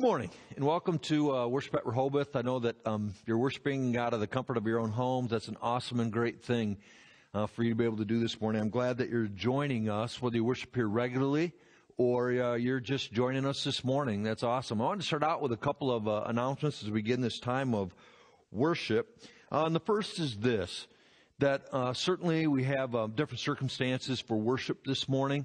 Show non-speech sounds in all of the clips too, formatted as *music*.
Good morning and welcome to uh, Worship at Rehoboth. I know that um, you're worshiping out of the comfort of your own homes. That's an awesome and great thing uh, for you to be able to do this morning. I'm glad that you're joining us, whether you worship here regularly or uh, you're just joining us this morning. That's awesome. I want to start out with a couple of uh, announcements as we begin this time of worship. Uh, and the first is this that uh, certainly we have uh, different circumstances for worship this morning.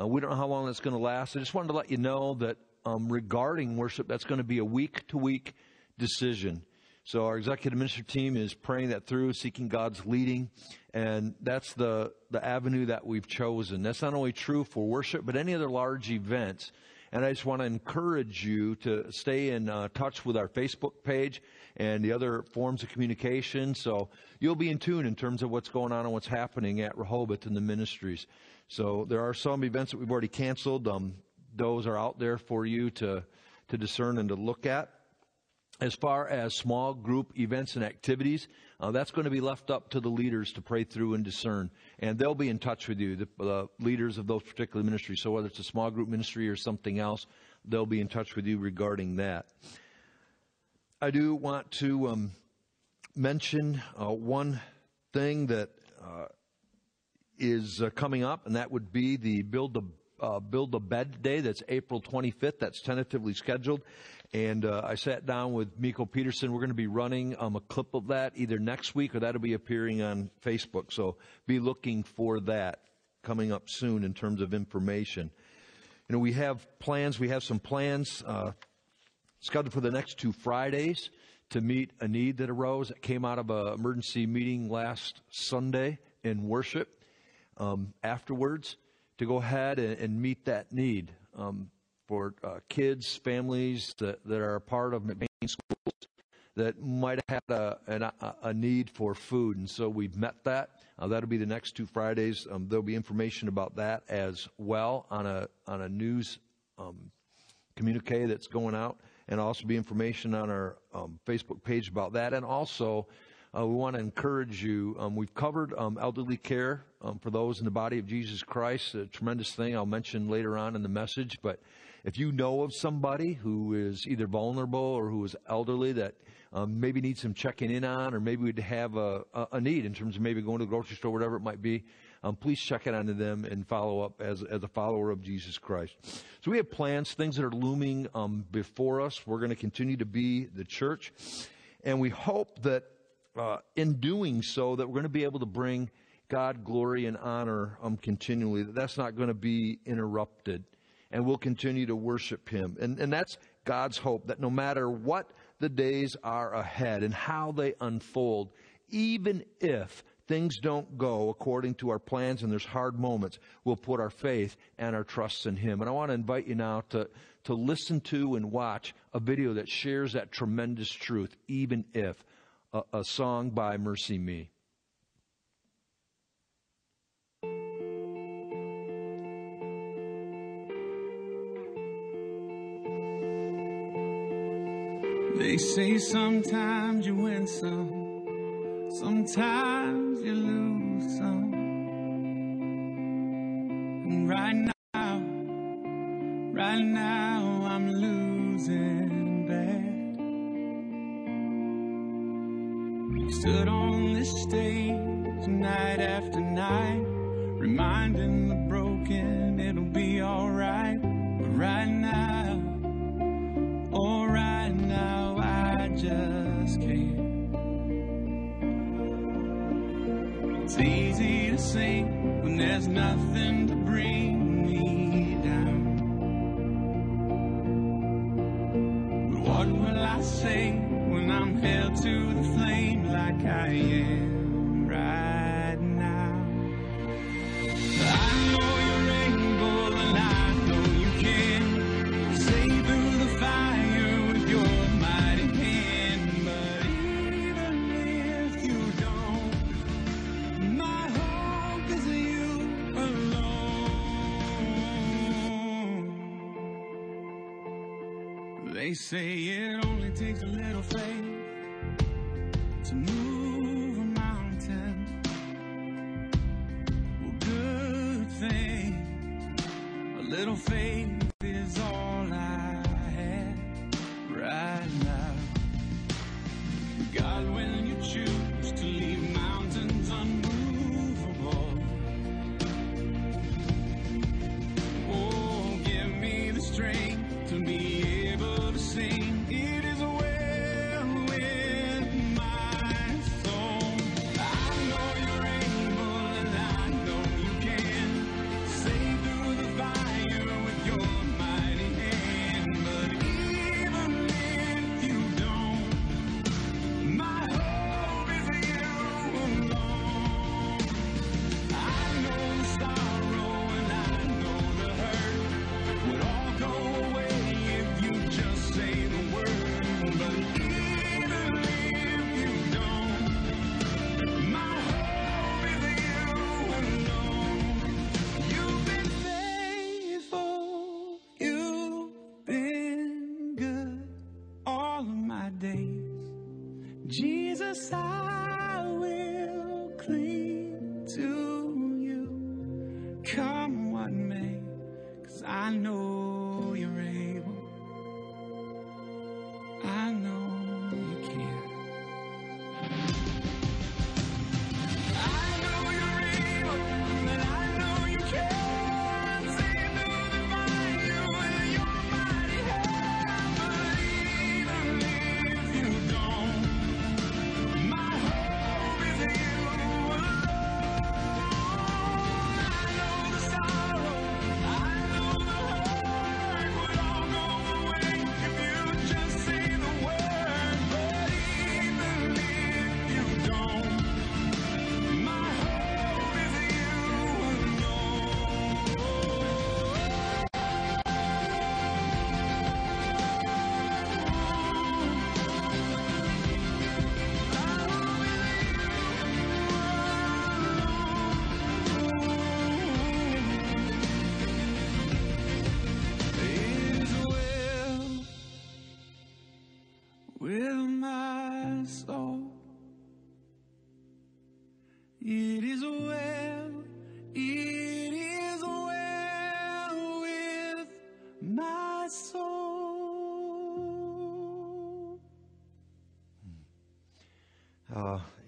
Uh, we don't know how long that's going to last. I just wanted to let you know that um, regarding worship, that's going to be a week to week decision. So our executive minister team is praying that through, seeking God's leading, and that's the, the avenue that we've chosen. That's not only true for worship, but any other large events. And I just want to encourage you to stay in uh, touch with our Facebook page and the other forms of communication. So you'll be in tune in terms of what's going on and what's happening at Rehoboth and the ministries. So there are some events that we've already canceled. Um, those are out there for you to, to discern and to look at. As far as small group events and activities, uh, that's going to be left up to the leaders to pray through and discern. And they'll be in touch with you, the uh, leaders of those particular ministries. So whether it's a small group ministry or something else, they'll be in touch with you regarding that. I do want to um, mention uh, one thing that uh, is uh, coming up, and that would be the Build a uh, Build a Bed Day. That's April 25th. That's tentatively scheduled. And uh, I sat down with Miko Peterson. We're going to be running um, a clip of that either next week or that'll be appearing on Facebook. So be looking for that coming up soon in terms of information. You know, we have plans. We have some plans uh, scheduled for the next two Fridays to meet a need that arose that came out of an emergency meeting last Sunday in worship. Um, afterwards, to go ahead and, and meet that need um, for uh, kids, families that, that are a part of McBain schools that might have had a, a, a, need for food. And so we've met that. Uh, that'll be the next two Fridays. Um, there'll be information about that as well on a, on a news um, communique that's going out, and also be information on our um, Facebook page about that. And also, we want to encourage you. Um, we've covered um, elderly care um, for those in the body of Jesus Christ, a tremendous thing I'll mention later on in the message. But if you know of somebody who is either vulnerable or who is elderly that um, maybe needs some checking in on, or maybe would have a, a, need in terms of maybe going to the grocery store, whatever it might be, um, please check it onto them and follow up as, as a follower of Jesus Christ. So we have plans, things that are looming um, before us. We're going to continue to be the church. And we hope that uh, in doing so, that we're going to be able to bring God glory and honor um, continually. That's not going to be interrupted, and we'll continue to worship Him. And and that's God's hope that no matter what the days are ahead and how they unfold, even if things don't go according to our plans and there's hard moments, we'll put our faith and our trust in Him. And I want to invite you now to, to listen to and watch a video that shares that tremendous truth, even if a, a song by MercyMe. They say sometimes you win some, sometimes you lose some. And right now, right now I'm losing bad. Stood on this stage night after night, reminding the broken it'll be alright. But right now, oh, alright now I just can't. It's easy to sing when there's nothing to bring me say it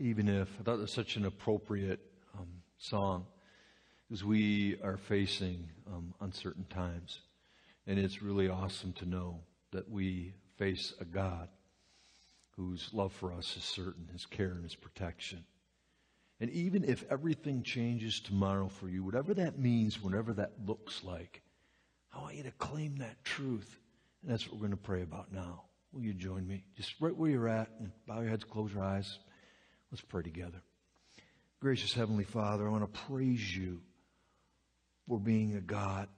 even if. I thought it was such an appropriate um, song as we are facing um, uncertain times. And it's really awesome to know that we face a God whose love for us is certain, his care and his protection. And even if everything changes tomorrow for you, whatever that means, whatever that looks like, I want you to claim that truth. And that's what we're going to pray about now. Will you join me? Just right where you're at and bow your heads, close your eyes. Let's pray together. Gracious Heavenly Father, I want to praise you for being a God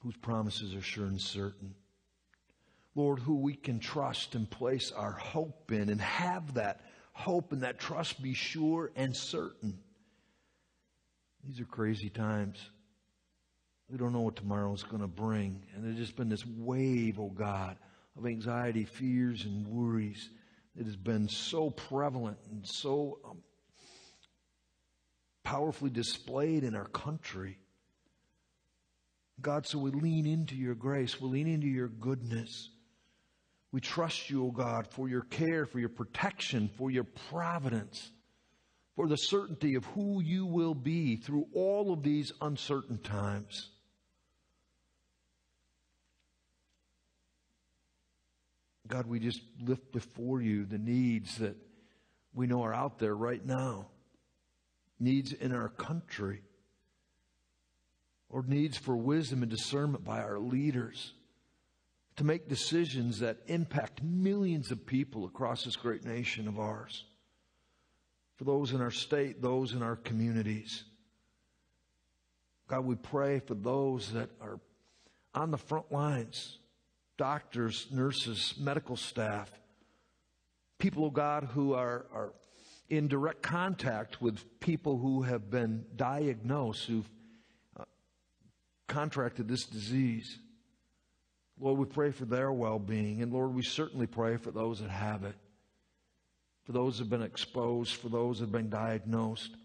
whose promises are sure and certain. Lord, who we can trust and place our hope in and have that hope and that trust be sure and certain. These are crazy times. We don't know what tomorrow is going to bring. And there's just been this wave, oh God, of anxiety, fears, and worries that has been so prevalent and so um, powerfully displayed in our country. God, so we lean into your grace, we lean into your goodness. We trust you, O oh God, for your care, for your protection, for your providence, for the certainty of who you will be through all of these uncertain times. God, we just lift before you the needs that we know are out there right now, needs in our country, or needs for wisdom and discernment by our leaders to make decisions that impact millions of people across this great nation of ours. For those in our state, those in our communities. God, we pray for those that are on the front lines doctors, nurses, medical staff, people of God who are, are in direct contact with people who have been diagnosed, who've uh, contracted this disease. Lord, we pray for their well being. And Lord, we certainly pray for those that have it, for those that have been exposed, for those that have been diagnosed.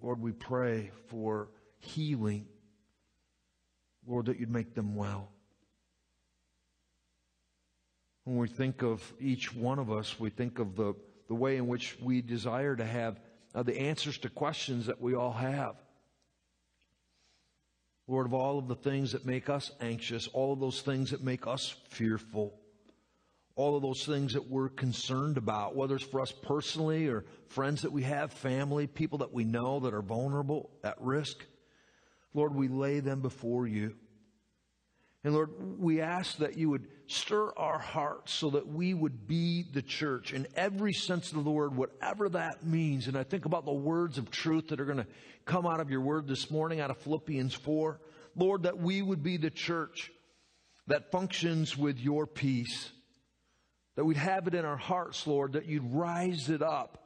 Lord, we pray for healing. Lord, that you'd make them well. When we think of each one of us, we think of the, the way in which we desire to have uh, the answers to questions that we all have. Lord, of all of the things that make us anxious, all of those things that make us fearful, all of those things that we're concerned about, whether it's for us personally or friends that we have, family, people that we know that are vulnerable, at risk, Lord, we lay them before you. And Lord, we ask that you would stir our hearts so that we would be the church in every sense of the word, whatever that means. And I think about the words of truth that are going to come out of your word this morning, out of Philippians 4. Lord, that we would be the church that functions with your peace. That we'd have it in our hearts, Lord, that you'd rise it up.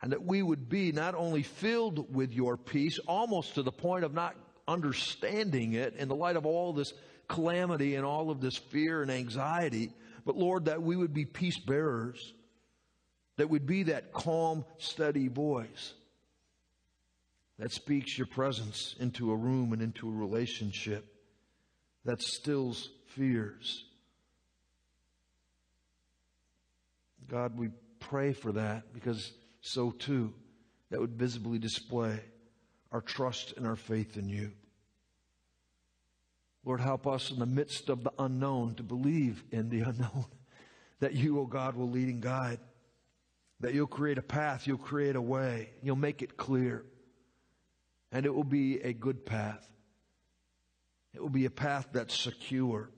And that we would be not only filled with your peace, almost to the point of not understanding it in the light of all this calamity and all of this fear and anxiety, but Lord, that we would be peace bearers, that would be that calm, steady voice that speaks your presence into a room and into a relationship, that stills fears. God, we pray for that because so too, that would visibly display our trust and our faith in you. Lord, help us in the midst of the unknown to believe in the *laughs* unknown. That you, O oh God, will lead and guide. That you'll create a path, you'll create a way, you'll make it clear. And it will be a good path. It will be a path that's secure.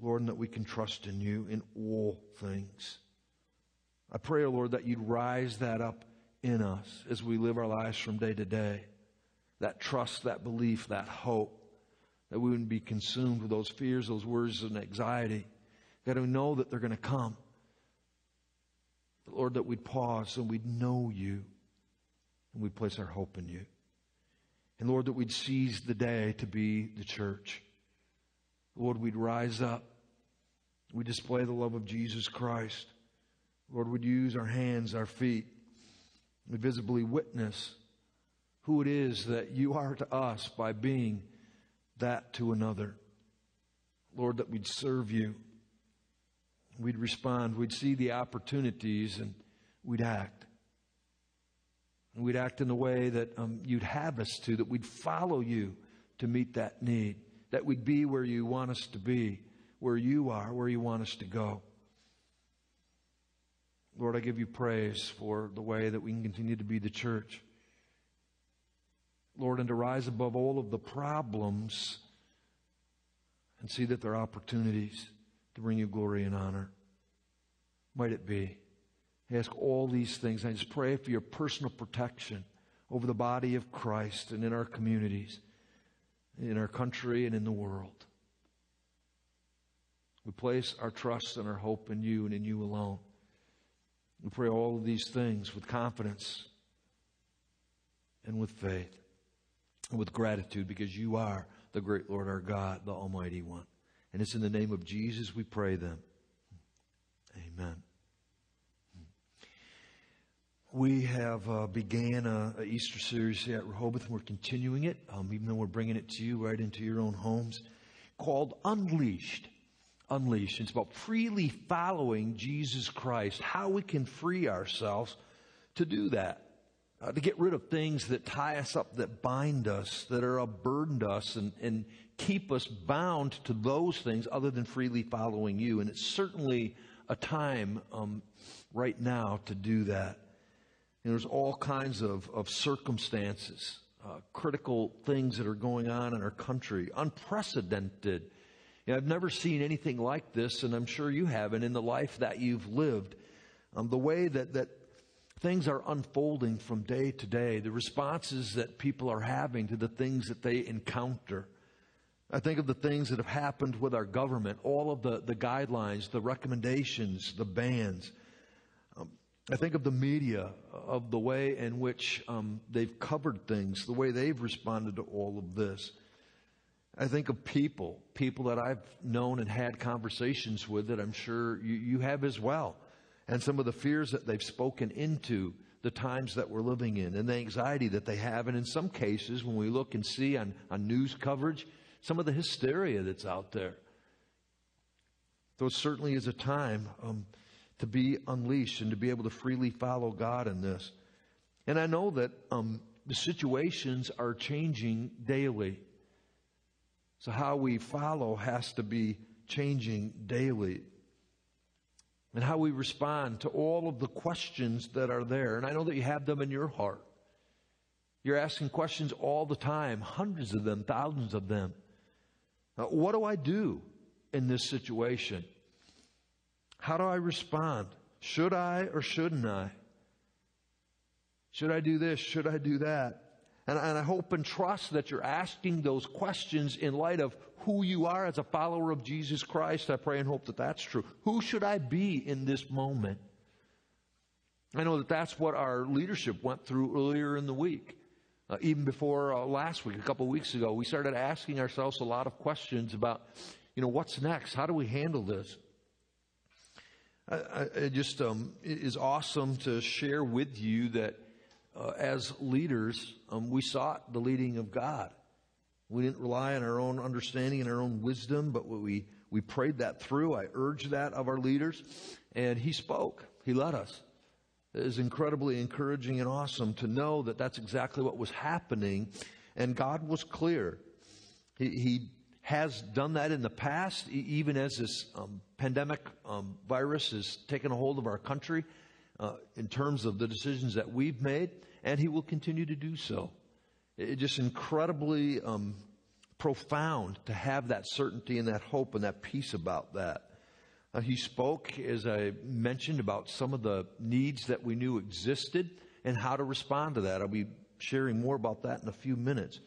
Lord, and that we can trust in you in all things. I pray, Lord, that you'd rise that up in us as we live our lives from day to day. That trust, that belief, that hope, that we wouldn't be consumed with those fears, those worries, and anxiety. God, we know that they're going to come. But Lord, that we'd pause and we'd know you and we'd place our hope in you. And Lord, that we'd seize the day to be the church. Lord, we'd rise up. We display the love of Jesus Christ. Lord, we'd use our hands, our feet, visibly witness who it is that you are to us by being that to another. Lord, that we'd serve you. we'd respond, we'd see the opportunities, and we'd act. And we'd act in the way that um, you'd have us to, that we'd follow you to meet that need, that we'd be where you want us to be, where you are, where you want us to go. Lord, I give you praise for the way that we can continue to be the church. Lord, and to rise above all of the problems and see that there are opportunities to bring you glory and honor. Might it be? I ask all these things. I just pray for your personal protection over the body of Christ and in our communities, in our country, and in the world. We place our trust and our hope in you and in you alone. We pray all of these things with confidence and with faith and with gratitude because you are the great Lord our God, the Almighty One. And it's in the name of Jesus we pray them. Amen. We have uh, began a, a, Easter series here at Rehoboth, and we're continuing it, um, even though we're bringing it to you right into your own homes, called Unleashed. Unleashed. It's about freely following Jesus Christ, how we can free ourselves to do that, uh, to get rid of things that tie us up, that bind us, that are a burden to us, and, and keep us bound to those things other than freely following you. And it's certainly a time um, right now to do that. And there's all kinds of, of circumstances, uh, critical things that are going on in our country, unprecedented you know, I've never seen anything like this, and I'm sure you haven't in the life that you've lived. Um, the way that, that things are unfolding from day to day, the responses that people are having to the things that they encounter. I think of the things that have happened with our government, all of the, the guidelines, the recommendations, the bans. Um, I think of the media, of the way in which um, they've covered things, the way they've responded to all of this. I think of people, people that I've known and had conversations with that I'm sure you, you have as well. And some of the fears that they've spoken into the times that we're living in and the anxiety that they have. And in some cases, when we look and see on, on news coverage, some of the hysteria that's out there. So it certainly is a time um, to be unleashed and to be able to freely follow God in this. And I know that um, the situations are changing daily. So, how we follow has to be changing daily. And how we respond to all of the questions that are there. And I know that you have them in your heart. You're asking questions all the time, hundreds of them, thousands of them. What do I do in this situation? How do I respond? Should I or shouldn't I? Should I do this? Should I do that? And, and I hope and trust that you're asking those questions in light of who you are as a follower of Jesus Christ. I pray and hope that that's true. Who should I be in this moment? I know that that's what our leadership went through earlier in the week. Uh, even before uh, last week, a couple of weeks ago, we started asking ourselves a lot of questions about, you know, what's next? How do we handle this? I, I, it just um, it is awesome to share with you that uh, as leaders, um, we sought the leading of God. We didn't rely on our own understanding and our own wisdom, but we, we prayed that through. I urged that of our leaders, and He spoke. He led us. It is incredibly encouraging and awesome to know that that's exactly what was happening, and God was clear. He, he has done that in the past, even as this um, pandemic um, virus has taken a hold of our country uh, in terms of the decisions that we've made and he will continue to do so. It's just incredibly um, profound to have that certainty and that hope and that peace about that. Uh, he spoke, as I mentioned, about some of the needs that we knew existed and how to respond to that. I'll be sharing more about that in a few minutes.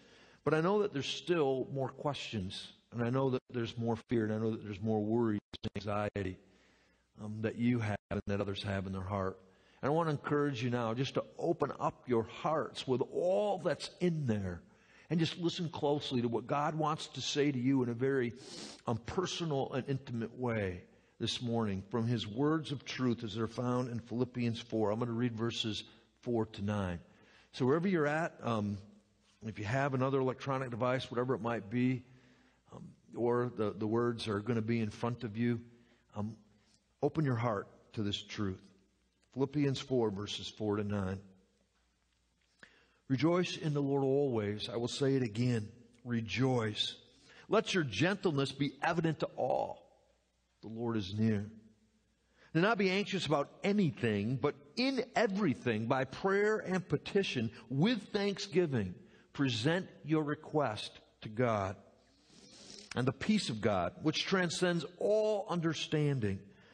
But I know that there's still more questions, and I know that there's more fear, and I know that there's more worry and anxiety um, that you have and that others have in their heart. And I want to encourage you now just to open up your hearts with all that's in there and just listen closely to what God wants to say to you in a very um, personal and intimate way this morning from his words of truth as they're found in Philippians 4. I'm going to read verses 4 to 9. So wherever you're at, um, if you have another electronic device, whatever it might be, um, or the, the words are going to be in front of you, um, Open your heart to this truth. Philippians 4, verses 4 to 9. Rejoice in the Lord always. I will say it again. Rejoice. Let your gentleness be evident to all. The Lord is near. Do not be anxious about anything, but in everything, by prayer and petition, with thanksgiving, present your request to God. And the peace of God, which transcends all understanding,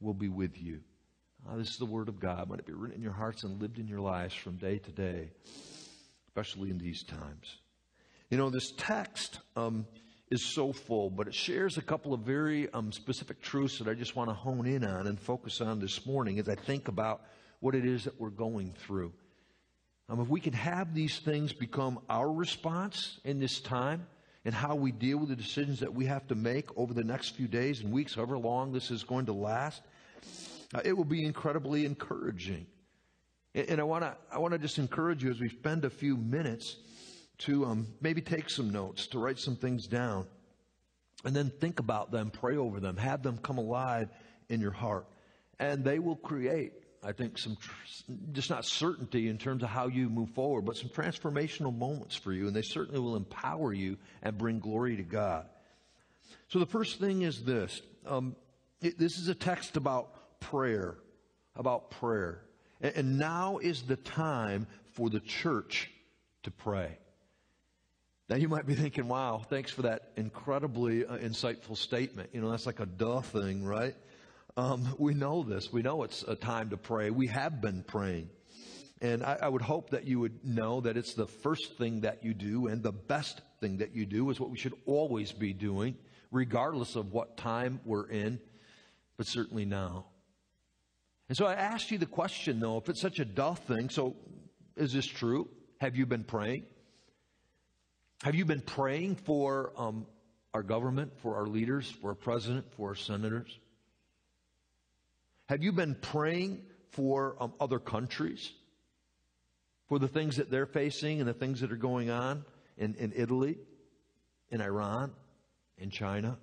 will be with you. Uh, this is the Word of God. Might it be written in your hearts and lived in your lives from day to day, especially in these times. You know, this text um, is so full, but it shares a couple of very um, specific truths that I just want to hone in on and focus on this morning as I think about what it is that we're going through. Um, if we can have these things become our response in this time and how we deal with the decisions that we have to make over the next few days and weeks, however long this is going to last, uh, it will be incredibly encouraging. And, and I want to I want to just encourage you as we spend a few minutes to um, maybe take some notes, to write some things down, and then think about them, pray over them, have them come alive in your heart, and they will create. I think some, just not certainty in terms of how you move forward, but some transformational moments for you, and they certainly will empower you and bring glory to God. So the first thing is this. Um, it, this is a text about prayer, about prayer. And, and now is the time for the church to pray. Now you might be thinking, wow, thanks for that incredibly uh, insightful statement. You know, that's like a duh thing, right? Um, we know this. We know it's a time to pray. We have been praying. And I, I, would hope that you would know that it's the first thing that you do and the best thing that you do is what we should always be doing, regardless of what time we're in, but certainly now. And so I asked you the question, though, if it's such a dull thing, so is this true? Have you been praying? Have you been praying for um, our government, for our leaders, for our president, for our senators? Have you been praying for um, other countries? For the things that they're facing and the things that are going on in, in Italy, in Iran, in China?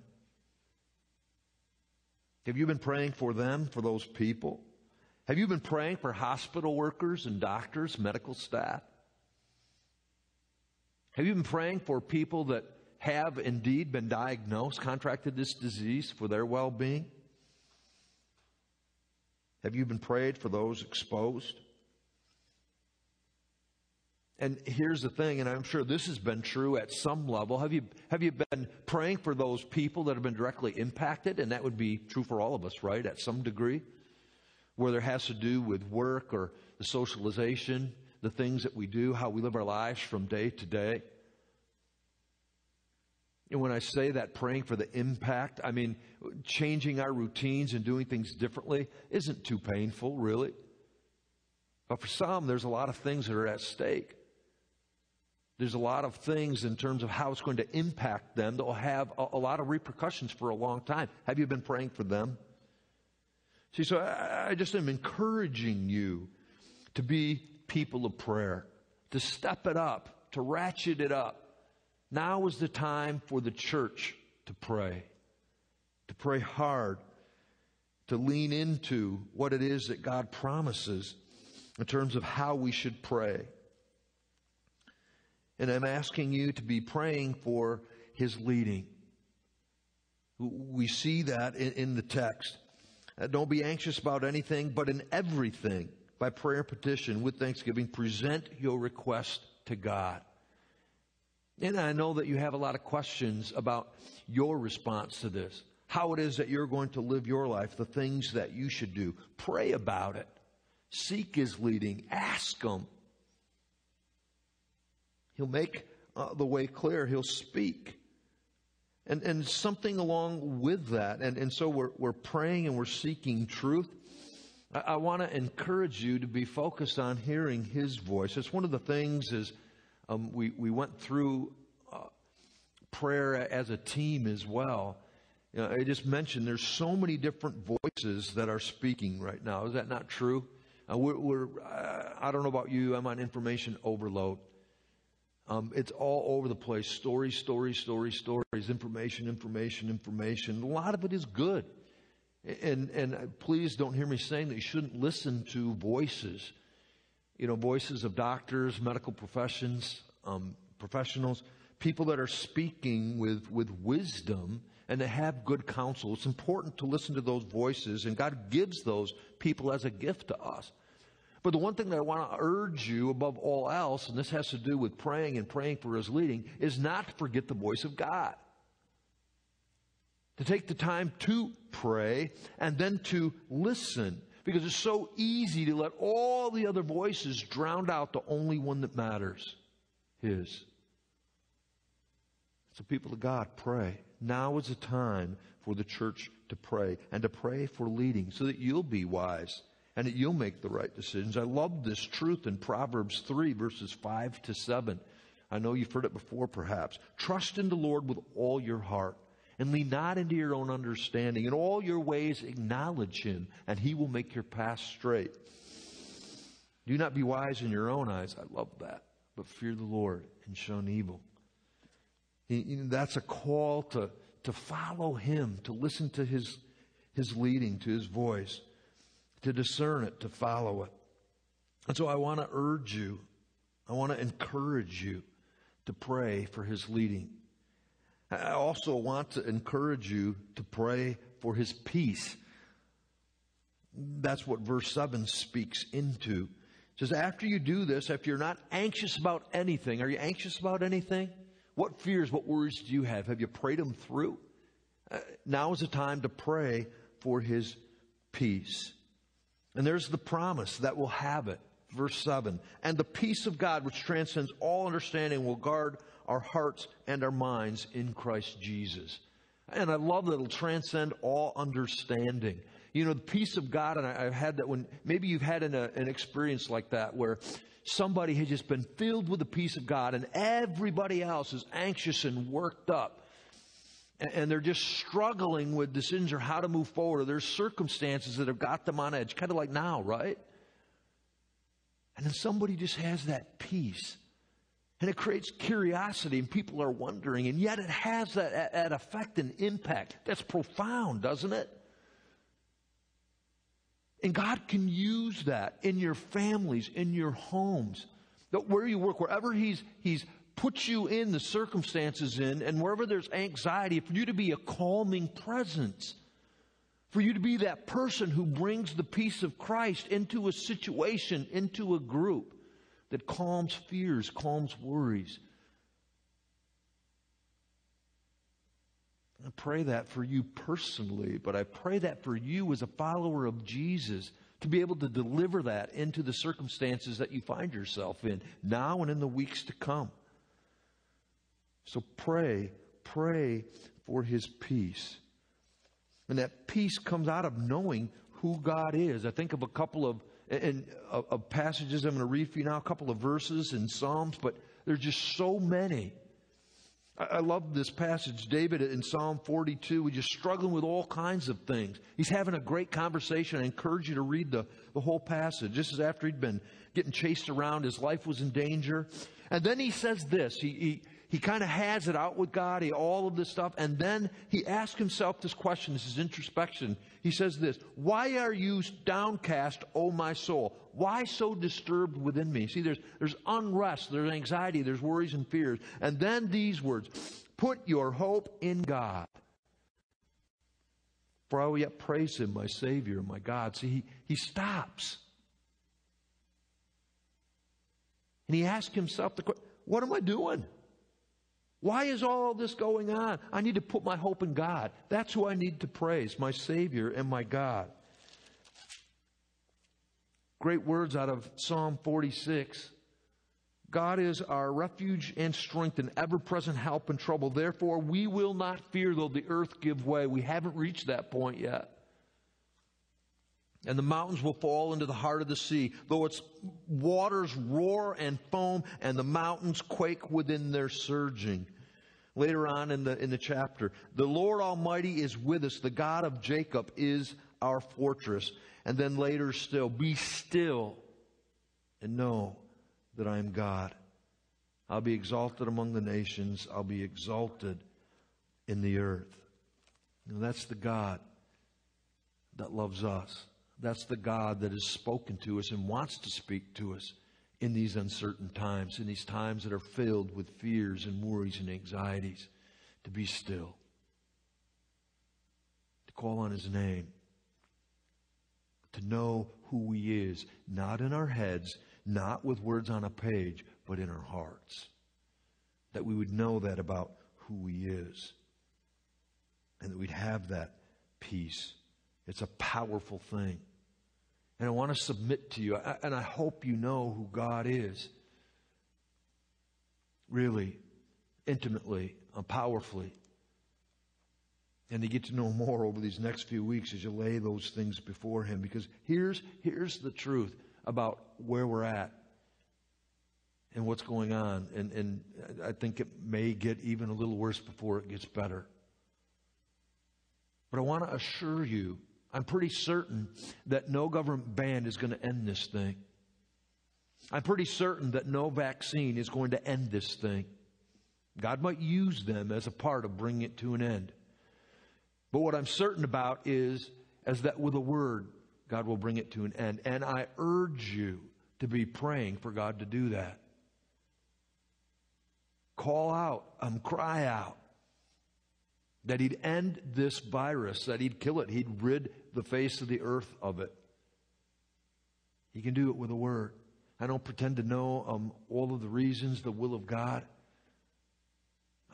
Have you been praying for them, for those people? Have you been praying for hospital workers and doctors, medical staff? Have you been praying for people that have indeed been diagnosed, contracted this disease for their well being? Have you been prayed for those exposed? And here's the thing, and I'm sure this has been true at some level. Have you, have you been praying for those people that have been directly impacted? And that would be true for all of us, right? At some degree whether it has to do with work or the socialization, the things that we do, how we live our lives from day to day. And when I say that, praying for the impact, I mean, changing our routines and doing things differently isn't too painful, really. But for some, there's a lot of things that are at stake. There's a lot of things in terms of how it's going to impact them that will have a, a lot of repercussions for a long time. Have you been praying for them? See, so I, I just am encouraging you to be people of prayer, to step it up, to ratchet it up. Now is the time for the church to pray, to pray hard, to lean into what it is that God promises in terms of how we should pray. And I'm asking you to be praying for his leading. We see that in, in the text. Uh, don't be anxious about anything, but in everything, by prayer and petition, with thanksgiving, present your request to God. And I know that you have a lot of questions about your response to this, how it is that you're going to live your life, the things that you should do. Pray about it. Seek His leading. Ask Him. He'll make uh, the way clear. He'll speak. And, and something along with that. And, and so we're, we're praying and we're seeking truth. I, I want to encourage you to be focused on hearing His voice. It's one of the things as um, we, we went through uh, prayer as a team as well. You know, I just mentioned there's so many different voices that are speaking right now. Is that not true? Uh, we're, we're uh, I don't know about you, I'm on information overload. Um, it's all over the place. Stories, stories, stories, stories, information, information, information. A lot of it is good. And, and please don't hear me saying that you shouldn't listen to voices. You know, voices of doctors, medical professions, um, professionals, people that are speaking with, with wisdom and that have good counsel. It's important to listen to those voices, and God gives those people as a gift to us. But the one thing that I want to urge you above all else, and this has to do with praying and praying for his leading, is not to forget the voice of God. To take the time to pray and then to listen. Because it's so easy to let all the other voices drown out the only one that matters his. So, people of God, pray. Now is the time for the church to pray and to pray for leading so that you'll be wise and that you'll make the right decisions. I love this truth in Proverbs 3, verses 5 to 7. I know you've heard it before, perhaps. Trust in the Lord with all your heart and lean not into your own understanding. In all your ways, acknowledge him, and he will make your path straight. Do not be wise in your own eyes. I love that. But fear the Lord and shun evil. That's a call to, to follow him, to listen to his, his leading, to his voice to discern it, to follow it. And so I want to urge you, I want to encourage you to pray for his leading. I also want to encourage you to pray for his peace. That's what verse 7 speaks into. It says, after you do this, after you're not anxious about anything, are you anxious about anything? What fears, what worries do you have? Have you prayed them through? Uh, now is the time to pray for his peace. And there's the promise that we'll have it. Verse 7 And the peace of God, which transcends all understanding, will guard our hearts and our minds in Christ Jesus. And I love that it'll transcend all understanding. You know, the peace of God, and I, have had that when maybe you've had an, a, an experience like that where somebody has just been filled with the peace of God and everybody else is anxious and worked up and they're just struggling with decisions or how to move forward. Or there's circumstances that have got them on edge, kind of like now, right? And then somebody just has that peace. And it creates curiosity, and people are wondering, and yet it has that, that effect and impact. That's profound, doesn't it? And God can use that in your families, in your homes, where you work, wherever He's, he's puts you in the circumstances in, and wherever there's anxiety, for you to be a calming presence. For you to be that person who brings the peace of Christ into a situation, into a group that calms fears, calms worries. I pray that for you personally, but I pray that for you as a follower of Jesus to be able to deliver that into the circumstances that you find yourself in now and in the weeks to come. So pray, pray for his peace. And that peace comes out of knowing who God is. I think of a couple of, and, of passages I'm going to read for you now, a couple of verses in Psalms, but there's just so many. I, love this passage. David in Psalm 42, he's just struggling with all kinds of things. He's having a great conversation. I encourage you to read the, the whole passage. This is after he'd been getting chased around, his life was in danger. And then he says this. He, he, he kind of has it out with God, he, all of this stuff, and then he asks himself this question. This is introspection. He says this Why are you downcast, O my soul? Why so disturbed within me? See, there's, there's unrest, there's anxiety, there's worries and fears. And then these words Put your hope in God. For I will yet praise him, my Savior, my God. See, he, he stops. And he asks himself the question, What am I doing? Why is all this going on? I need to put my hope in God. That's who I need to praise, my Savior and my God. Great words out of Psalm 46. God is our refuge and strength and ever present help in trouble. Therefore, we will not fear though the earth give way. We haven't reached that point yet. And the mountains will fall into the heart of the sea, though its waters roar and foam, and the mountains quake within their surging. Later on in the, in the chapter, the Lord Almighty is with us. The God of Jacob is our fortress. And then later still, be still and know that I am God. I'll be exalted among the nations. I'll be exalted in the earth. And that's the God that loves us. That's the God that has spoken to us and wants to speak to us in these uncertain times, in these times that are filled with fears and worries and anxieties, to be still, to call on His name, to know who He is, not in our heads, not with words on a page, but in our hearts. That we would know that about who He is, and that we'd have that peace. It's a powerful thing. And I want to submit to you, and I hope you know who God is. Really, intimately, and powerfully. And to get to know more over these next few weeks as you lay those things before Him. Because here's, here's the truth about where we're at and what's going on. And, and I think it may get even a little worse before it gets better. But I want to assure you I'm pretty certain that no government ban is going to end this thing. I'm pretty certain that no vaccine is going to end this thing. God might use them as a part of bringing it to an end. But what I'm certain about is as that with a word, God will bring it to an end. And I urge you to be praying for God to do that. Call out, um, cry out that he'd end this virus, that he'd kill it, he'd rid the face of the earth of it. He can do it with a word. I don't pretend to know um, all of the reasons, the will of God.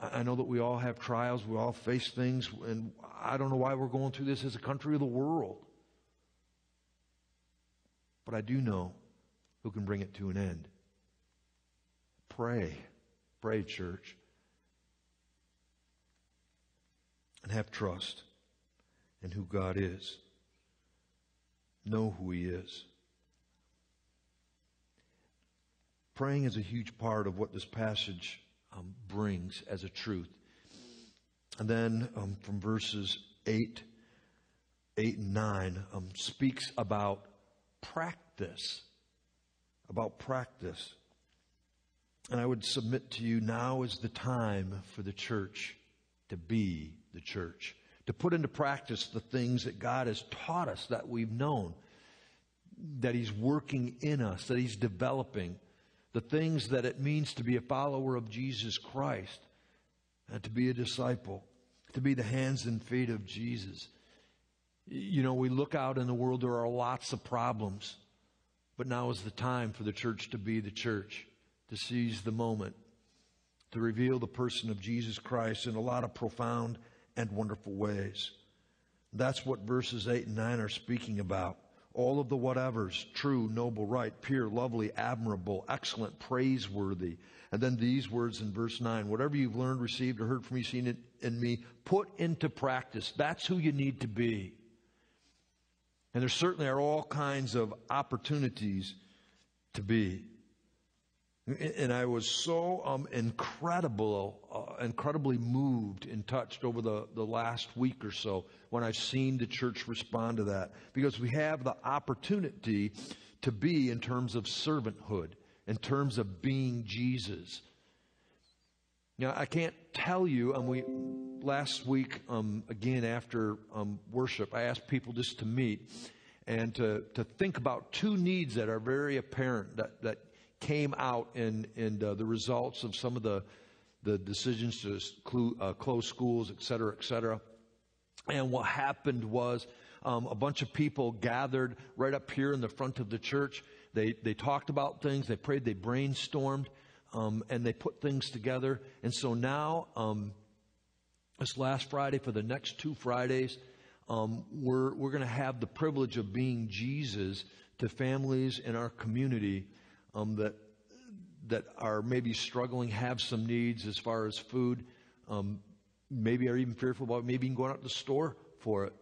I, I know that we all have trials, we all face things, and I don't know why we're going through this as a country of the world. But I do know who can bring it to an end. Pray. Pray, church. And have trust in who God is know who He is. Praying is a huge part of what this passage um, brings as a truth. And then um, from verses 8, 8 and 9 um, speaks about practice. About practice. And I would submit to you now is the time for the church to be the church to put into practice the things that God has taught us that we've known, that He's working in us, that He's developing, the things that it means to be a follower of Jesus Christ, and to be a disciple, to be the hands and feet of Jesus. You know, we look out in the world, there are lots of problems, but now is the time for the church to be the church, to seize the moment, to reveal the person of Jesus Christ in a lot of profound and wonderful ways. That's what verses 8 and 9 are speaking about. All of the whatevers, true, noble, right, pure, lovely, admirable, excellent, praiseworthy. And then these words in verse 9 whatever you've learned, received, or heard from me, seen it in me, put into practice. That's who you need to be. And there certainly are all kinds of opportunities to be. And I was so um, incredible, uh, incredibly moved and touched over the, the last week or so when I've seen the church respond to that. Because we have the opportunity to be in terms of servanthood, in terms of being Jesus. Now, I can't tell you, um, we, last week, um, again after um, worship, I asked people just to meet and to, to think about two needs that are very apparent that, that came out in, in uh, the results of some of the, the decisions to clu- uh, close schools, et cetera, et cetera. And what happened was um, a bunch of people gathered right up here in the front of the church. They, they talked about things, they prayed, they brainstormed, um, and they put things together. And so now, um, this last Friday, for the next two Fridays, um, we're, we're going to have the privilege of being Jesus to families in our community um, that that are maybe struggling, have some needs as far as food, um, maybe are even fearful about maybe even going out to the store for it.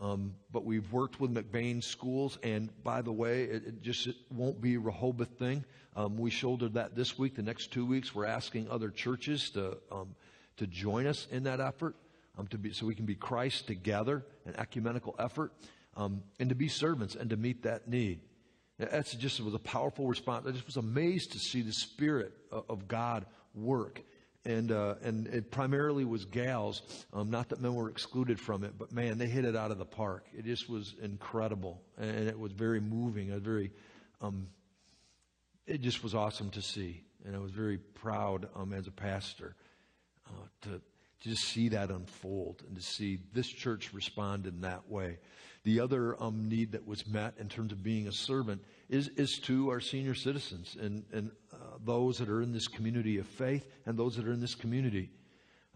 Um, but we've worked with McBain schools, and by the way, it, it just it won't be a Rehoboth thing. Um, we shouldered that this week. The next two weeks, we're asking other churches to um, to join us in that effort, um, to be so we can be Christ together, an ecumenical effort, um, and to be servants and to meet that need. That's just was a powerful response. I just was amazed to see the Spirit of God work and uh, and it primarily was gals. Um, not that men were excluded from it, but man, they hit it out of the park. It just was incredible, and it was very moving. A very, um, it just was awesome to see, and I was very proud um, as a pastor uh, to, to just see that unfold and to see this church respond in that way. The other um, need that was met in terms of being a servant is, is to our senior citizens and, and uh, those that are in this community of faith and those that are in this community.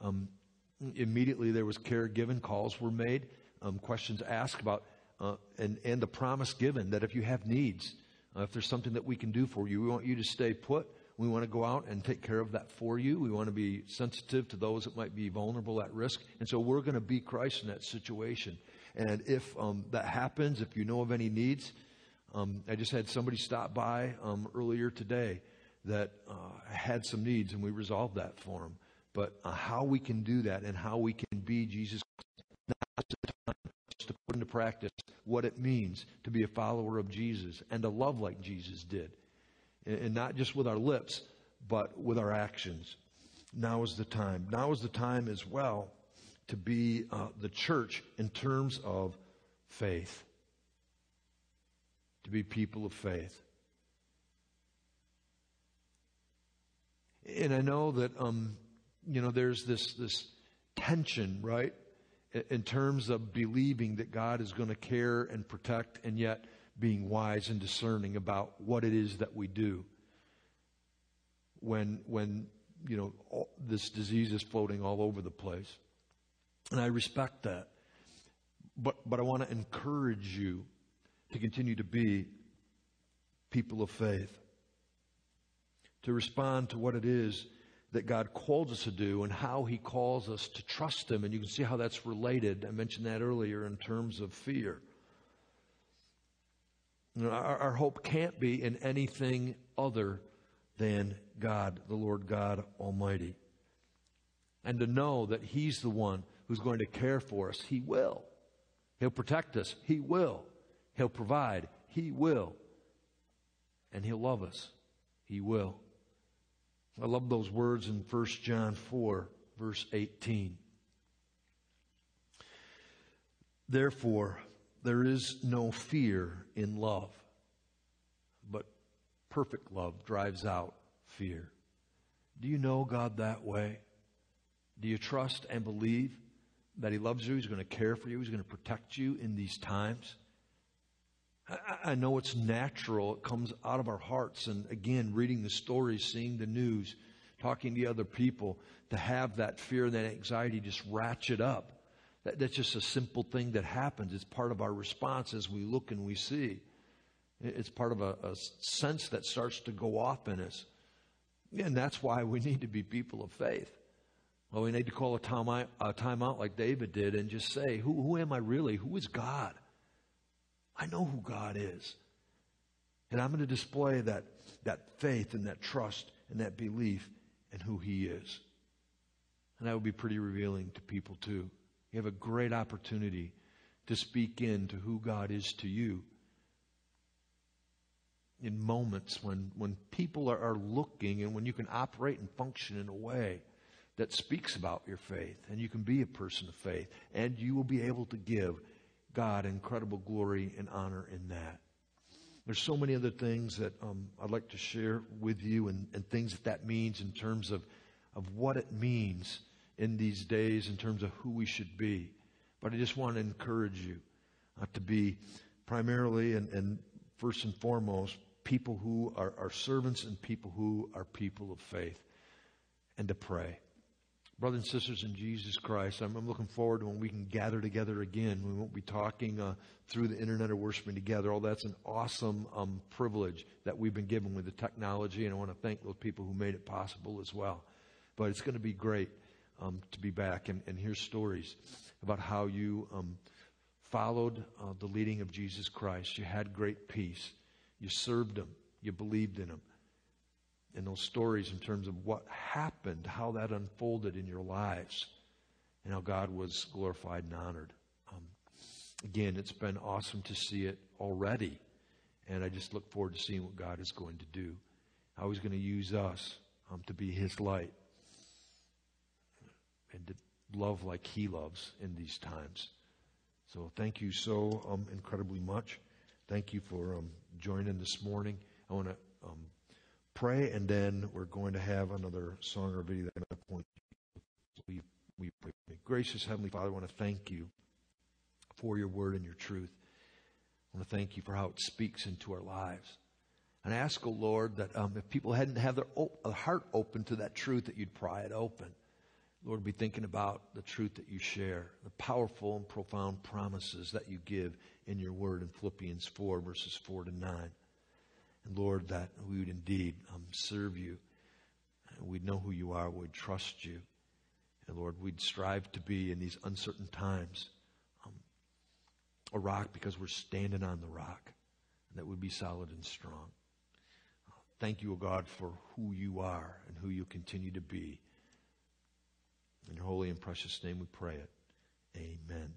Um, immediately there was care given, calls were made, um, questions asked about, uh, and, and the promise given that if you have needs, uh, if there's something that we can do for you, we want you to stay put. We want to go out and take care of that for you. We want to be sensitive to those that might be vulnerable at risk. And so we're going to be Christ in that situation. And if um, that happens, if you know of any needs, um, I just had somebody stop by um, earlier today that uh, had some needs, and we resolved that for them. But uh, how we can do that and how we can be Jesus to put into practice what it means to be a follower of Jesus and to love like Jesus did. And, and not just with our lips, but with our actions. Now is the time. Now is the time as well to be uh, the church in terms of faith, to be people of faith. And I know that, um, you know, there's this, this tension, right, in terms of believing that God is going to care and protect and yet being wise and discerning about what it is that we do when, when you know, all, this disease is floating all over the place. And I respect that. But, but I want to encourage you to continue to be people of faith, to respond to what it is that God calls us to do and how He calls us to trust Him. And you can see how that's related. I mentioned that earlier in terms of fear. You know, our, our hope can't be in anything other than God, the Lord God Almighty. And to know that He's the one who's going to care for us. He will. He'll protect us. He will. He'll provide. He will. And He'll love us. He will. I love those words in 1 John 4, verse 18. Therefore, there is no fear in love, but perfect love drives out fear. Do you know God that way? Do you trust and believe that He loves you. He's going to care for you. He's going to protect you in these times. I, I know it's natural. It comes out of our hearts. And again, reading the stories, seeing the news, talking to other people, to have that fear and that anxiety just ratchet up. That, that's just a simple thing that happens. It's part of our response as we look and we see. It's part of a, a sense that starts to go off in us. And that's why we need to be people of faith. Well, we need to call a time, out, a time out like David did and just say, who, who am I really? Who is God? I know who God is. And I'm going to display that, that faith and that trust and that belief in who He is. And that would be pretty revealing to people too. You have a great opportunity to speak into who God is to you in moments when, when people are, are looking and when you can operate and function in a way that speaks about your faith, and you can be a person of faith, and you will be able to give God incredible glory and honor in that. There's so many other things that um, I'd like to share with you, and, and things that that means in terms of, of what it means in these days, in terms of who we should be. But I just want to encourage you uh, to be primarily and, and first and foremost people who are, are servants and people who are people of faith, and to pray. Brothers and sisters in Jesus Christ, I'm, I'm, looking forward to when we can gather together again. We won't be talking uh, through the internet or worshiping together. All that's an awesome um, privilege that we've been given with the technology, and I want to thank those people who made it possible as well. But it's going to be great um, to be back and, and hear stories about how you um, followed uh, the leading of Jesus Christ. You had great peace. You served Him. You believed in Him. And those stories in terms of what happened, how that unfolded in your lives, and how God was glorified and honored. Um, again, it's been awesome to see it already. And I just look forward to seeing what God is going to do, how He's going to use us um, to be His light and to love like He loves in these times. So thank you so um, incredibly much. Thank you for um, joining this morning. I want to um, pray, and then we're going to have another song or video that I point. We, we pray. Gracious Heavenly Father, I want to thank you for your word and your truth. I want to thank you for how it speaks into our lives. And I ask, O oh Lord, that um, if people hadn't had their heart open to that truth, that you'd pry it open. Lord, be thinking about the truth that you share, the powerful and profound promises that you give in your word in Philippians 4, verses 4 to 9. And Lord, that we would indeed um, serve you. And we'd know who you are, we'd trust you. And Lord, we'd strive to be in these uncertain times um, a rock because we're standing on the rock, and that we'd be solid and strong. Thank you, O God, for who you are and who you continue to be. In your holy and precious name we pray it. Amen.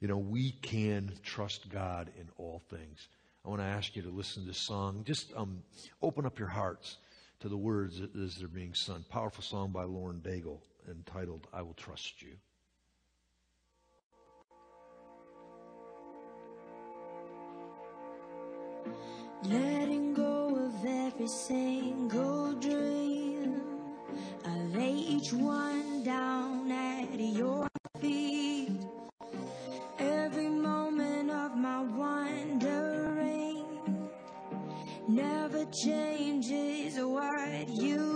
You know, we can trust God in all things. I want to ask you to listen to this song. Just um, open up your hearts to the words as they're being sung. Powerful song by Lauren Daigle entitled, I Will Trust You. Letting go of every single dream. I lay each one down at your changes what you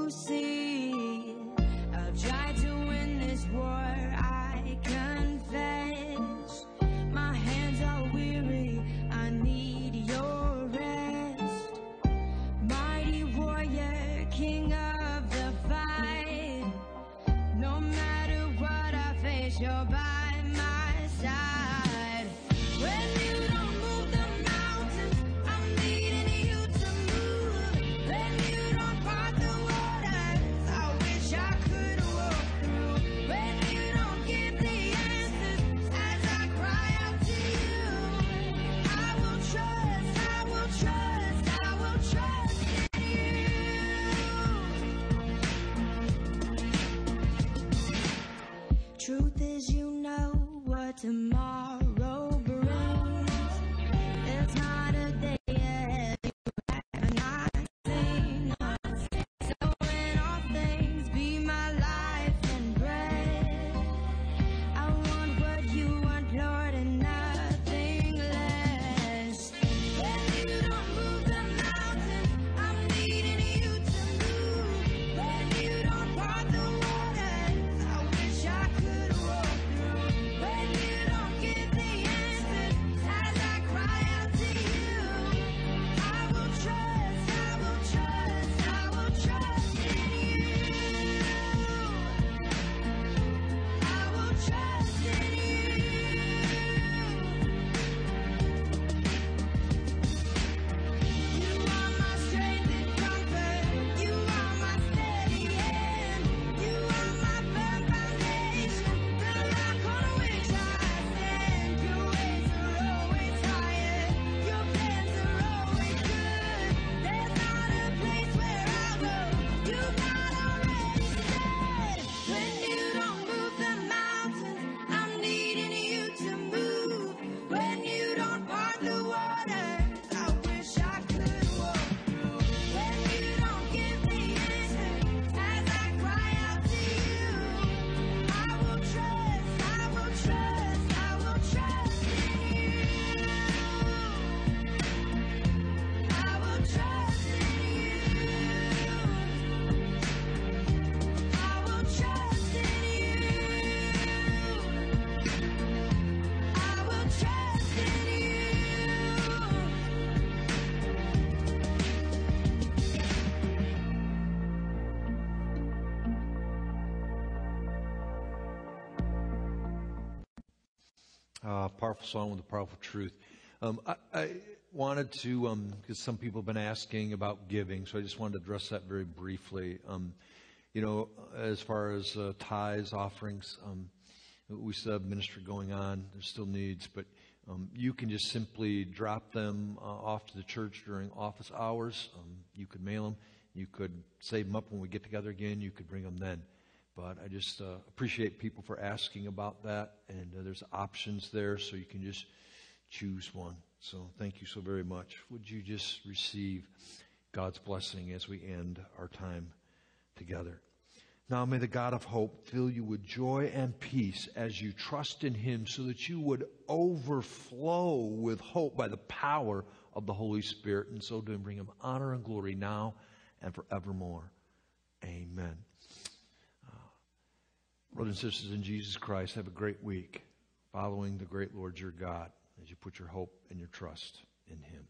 Uh, powerful song with a powerful truth. Um, I, I, wanted to, because um, some people have been asking about giving, so I just wanted to address that very briefly. Um, you know, as far as uh, tithes, offerings, um, we still have ministry going on. There's still needs, but um, you can just simply drop them uh, off to the church during office hours. Um, you could mail them. You could save them up when we get together again. You could bring them then. But I just uh, appreciate people for asking about that. And uh, there's options there, so you can just choose one. So thank you so very much. Would you just receive God's blessing as we end our time together? Now may the God of hope fill you with joy and peace as you trust in him so that you would overflow with hope by the power of the Holy Spirit and so to bring him honor and glory now and forevermore. Amen. Brothers and sisters in Jesus Christ, have a great week following the great Lord your God as you put your hope and your trust in Him.